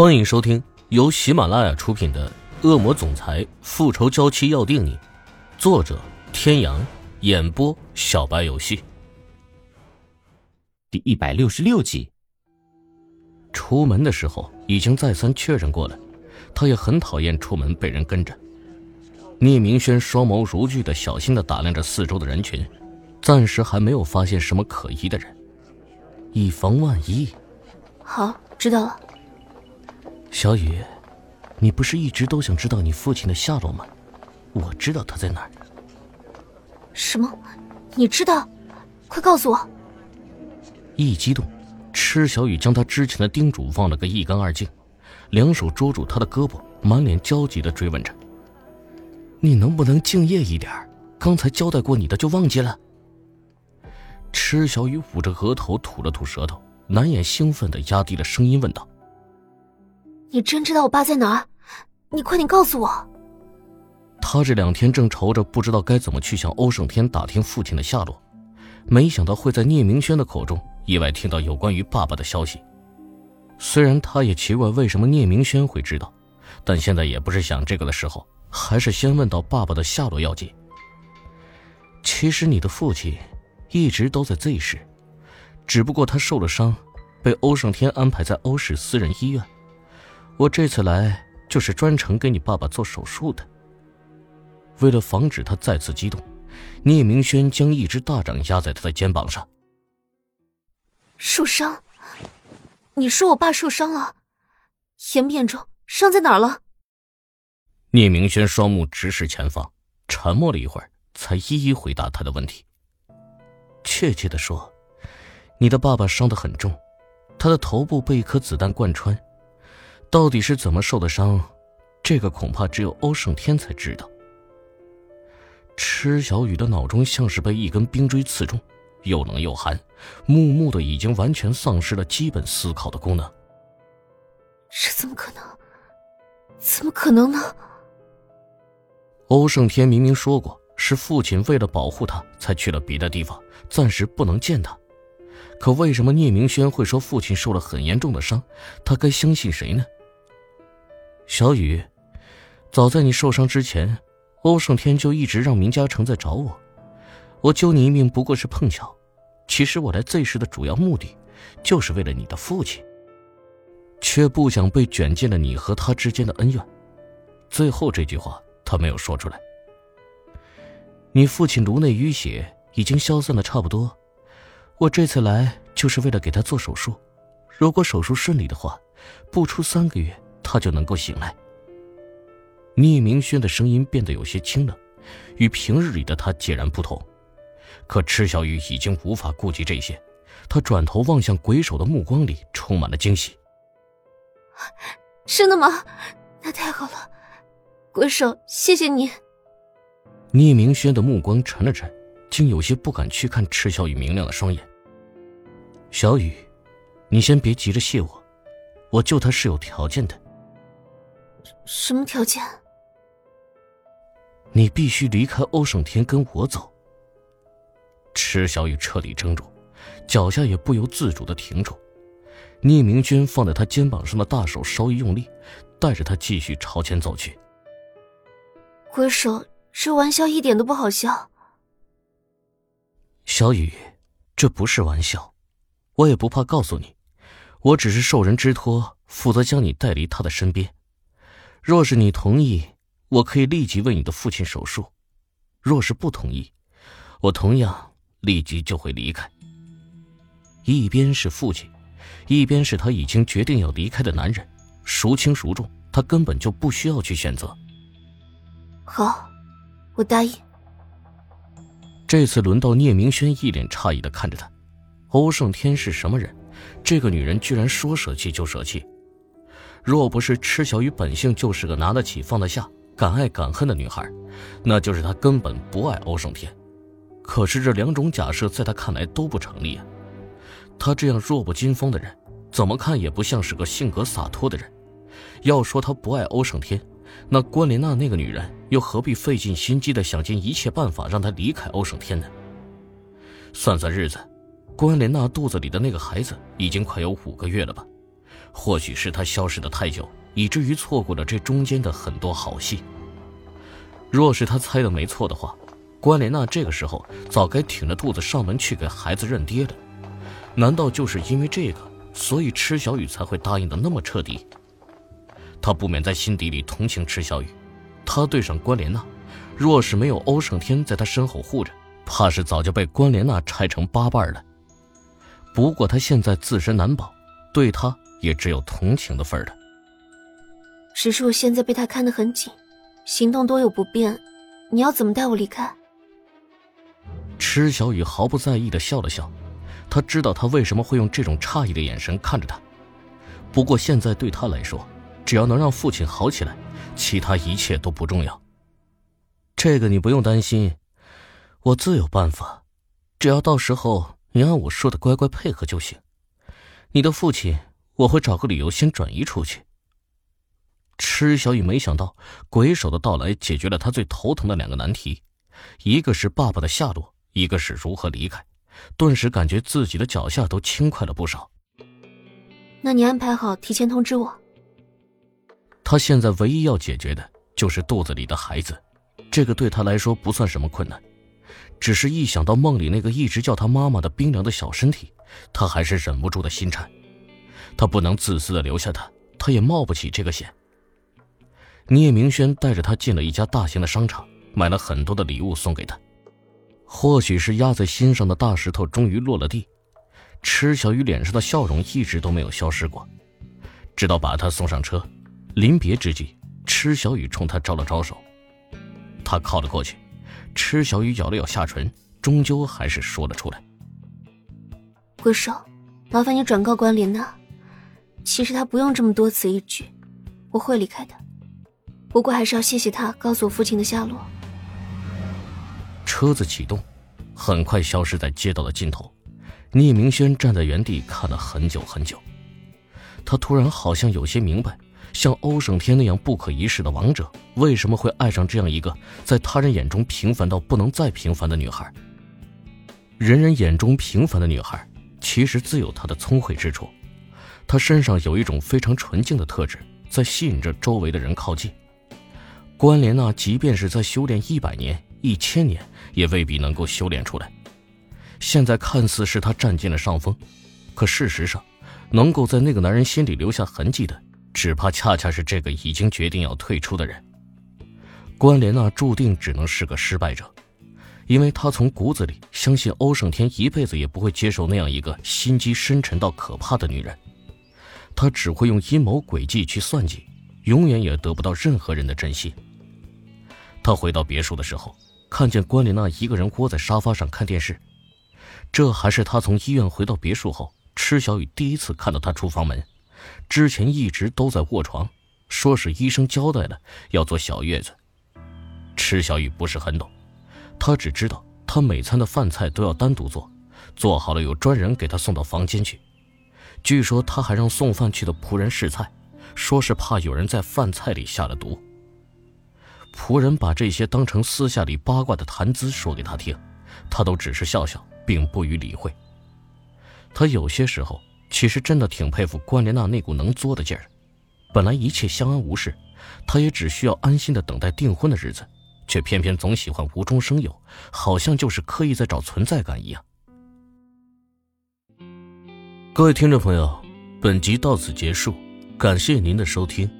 欢迎收听由喜马拉雅出品的《恶魔总裁复仇娇妻要定你》，作者：天阳，演播：小白游戏。第一百六十六集。出门的时候已经再三确认过了，他也很讨厌出门被人跟着。聂明轩双眸如炬的小心的打量着四周的人群，暂时还没有发现什么可疑的人，以防万一。好，知道了。小雨，你不是一直都想知道你父亲的下落吗？我知道他在哪儿。什么？你知道？快告诉我！一激动，池小雨将他之前的叮嘱忘了个一干二净，两手捉住他的胳膊，满脸焦急的追问着：“你能不能敬业一点？刚才交代过你的就忘记了？”池小雨捂着额头，吐了吐舌头，难掩兴奋的压低了声音问道。你真知道我爸在哪儿？你快点告诉我。他这两天正愁着不知道该怎么去向欧胜天打听父亲的下落，没想到会在聂明轩的口中意外听到有关于爸爸的消息。虽然他也奇怪为什么聂明轩会知道，但现在也不是想这个的时候，还是先问到爸爸的下落要紧。其实你的父亲一直都在 Z 市，只不过他受了伤，被欧胜天安排在欧市私人医院。我这次来就是专程给你爸爸做手术的。为了防止他再次激动，聂明轩将一只大掌压在他的肩膀上。受伤？你说我爸受伤了？严不言重？伤在哪儿了？聂明轩双目直视前方，沉默了一会儿，才一一回答他的问题。确切的说，你的爸爸伤得很重，他的头部被一颗子弹贯穿。到底是怎么受的伤？这个恐怕只有欧胜天才知道。池小雨的脑中像是被一根冰锥刺中，又冷又寒，木木的已经完全丧失了基本思考的功能。这怎么可能？怎么可能呢？欧胜天明明说过是父亲为了保护他才去了别的地方，暂时不能见他。可为什么聂明轩会说父亲受了很严重的伤？他该相信谁呢？小雨，早在你受伤之前，欧胜天就一直让明嘉诚在找我。我救你一命不过是碰巧，其实我来 Z 市的主要目的，就是为了你的父亲。却不想被卷进了你和他之间的恩怨。最后这句话他没有说出来。你父亲颅内淤血已经消散的差不多，我这次来就是为了给他做手术。如果手术顺利的话，不出三个月。他就能够醒来。聂明轩的声音变得有些清冷，与平日里的他截然不同。可池小雨已经无法顾及这些，他转头望向鬼手的目光里充满了惊喜。真的吗？那太好了，鬼手，谢谢你。聂明轩的目光沉了沉，竟有些不敢去看池小雨明亮的双眼。小雨，你先别急着谢我，我救他是有条件的。什么条件？你必须离开欧胜天，跟我走。池小雨彻底怔住，脚下也不由自主的停住。聂明轩放在他肩膀上的大手稍一用力，带着他继续朝前走去。鬼手，这玩笑一点都不好笑。小雨，这不是玩笑，我也不怕告诉你，我只是受人之托，负责将你带离他的身边。若是你同意，我可以立即为你的父亲手术；若是不同意，我同样立即就会离开。一边是父亲，一边是他已经决定要离开的男人，孰轻孰重，他根本就不需要去选择。好，我答应。这次轮到聂明轩一脸诧异的看着他，欧胜天是什么人？这个女人居然说舍弃就舍弃。若不是池小雨本性就是个拿得起放得下、敢爱敢恨的女孩，那就是她根本不爱欧胜天。可是这两种假设在他看来都不成立啊！他这样弱不禁风的人，怎么看也不像是个性格洒脱的人。要说他不爱欧胜天，那关莲娜那个女人又何必费尽心机的想尽一切办法让他离开欧胜天呢？算算日子，关莲娜肚子里的那个孩子已经快有五个月了吧？或许是他消失的太久，以至于错过了这中间的很多好戏。若是他猜的没错的话，关莲娜这个时候早该挺着肚子上门去给孩子认爹了。难道就是因为这个，所以池小雨才会答应的那么彻底？他不免在心底里同情池小雨。他对上关莲娜，若是没有欧胜天在他身后护着，怕是早就被关莲娜拆成八瓣了。不过他现在自身难保，对他也只有同情的份儿了。只是我现在被他看得很紧，行动多有不便，你要怎么带我离开？池小雨毫不在意的笑了笑，他知道他为什么会用这种诧异的眼神看着他。不过现在对他来说，只要能让父亲好起来，其他一切都不重要。这个你不用担心，我自有办法，只要到时候。你按我说的乖乖配合就行。你的父亲，我会找个理由先转移出去。池小雨没想到鬼手的到来解决了他最头疼的两个难题，一个是爸爸的下落，一个是如何离开。顿时感觉自己的脚下都轻快了不少。那你安排好，提前通知我。他现在唯一要解决的就是肚子里的孩子，这个对他来说不算什么困难。只是一想到梦里那个一直叫他妈妈的冰凉的小身体，他还是忍不住的心颤。他不能自私的留下他，他也冒不起这个险。聂明轩带着他进了一家大型的商场，买了很多的礼物送给他。或许是压在心上的大石头终于落了地，池小雨脸上的笑容一直都没有消失过。直到把他送上车，临别之际，池小雨冲他招了招手，他靠了过去。池小雨咬了咬下唇，终究还是说了出来：“鬼手，麻烦你转告关莲娜，其实他不用这么多此一举，我会离开的。不过还是要谢谢他告诉我父亲的下落。”车子启动，很快消失在街道的尽头。聂明轩站在原地看了很久很久，他突然好像有些明白。像欧胜天那样不可一世的王者，为什么会爱上这样一个在他人眼中平凡到不能再平凡的女孩？人人眼中平凡的女孩，其实自有她的聪慧之处。他身上有一种非常纯净的特质，在吸引着周围的人靠近。关莲娜即便是在修炼一百年、一千年，也未必能够修炼出来。现在看似是他占尽了上风，可事实上，能够在那个男人心里留下痕迹的。只怕恰恰是这个已经决定要退出的人。关莲娜注定只能是个失败者，因为她从骨子里相信欧胜天一辈子也不会接受那样一个心机深沉到可怕的女人。他只会用阴谋诡计去算计，永远也得不到任何人的真心。他回到别墅的时候，看见关丽娜一个人窝在沙发上看电视，这还是他从医院回到别墅后，池小雨第一次看到他出房门。之前一直都在卧床，说是医生交代的要做小月子。池小雨不是很懂，他只知道他每餐的饭菜都要单独做，做好了有专人给他送到房间去。据说他还让送饭去的仆人试菜，说是怕有人在饭菜里下了毒。仆人把这些当成私下里八卦的谈资说给他听，他都只是笑笑，并不予理会。他有些时候。其实真的挺佩服关莲娜那股能作的劲儿。本来一切相安无事，他也只需要安心的等待订婚的日子，却偏偏总喜欢无中生有，好像就是刻意在找存在感一样。各位听众朋友，本集到此结束，感谢您的收听。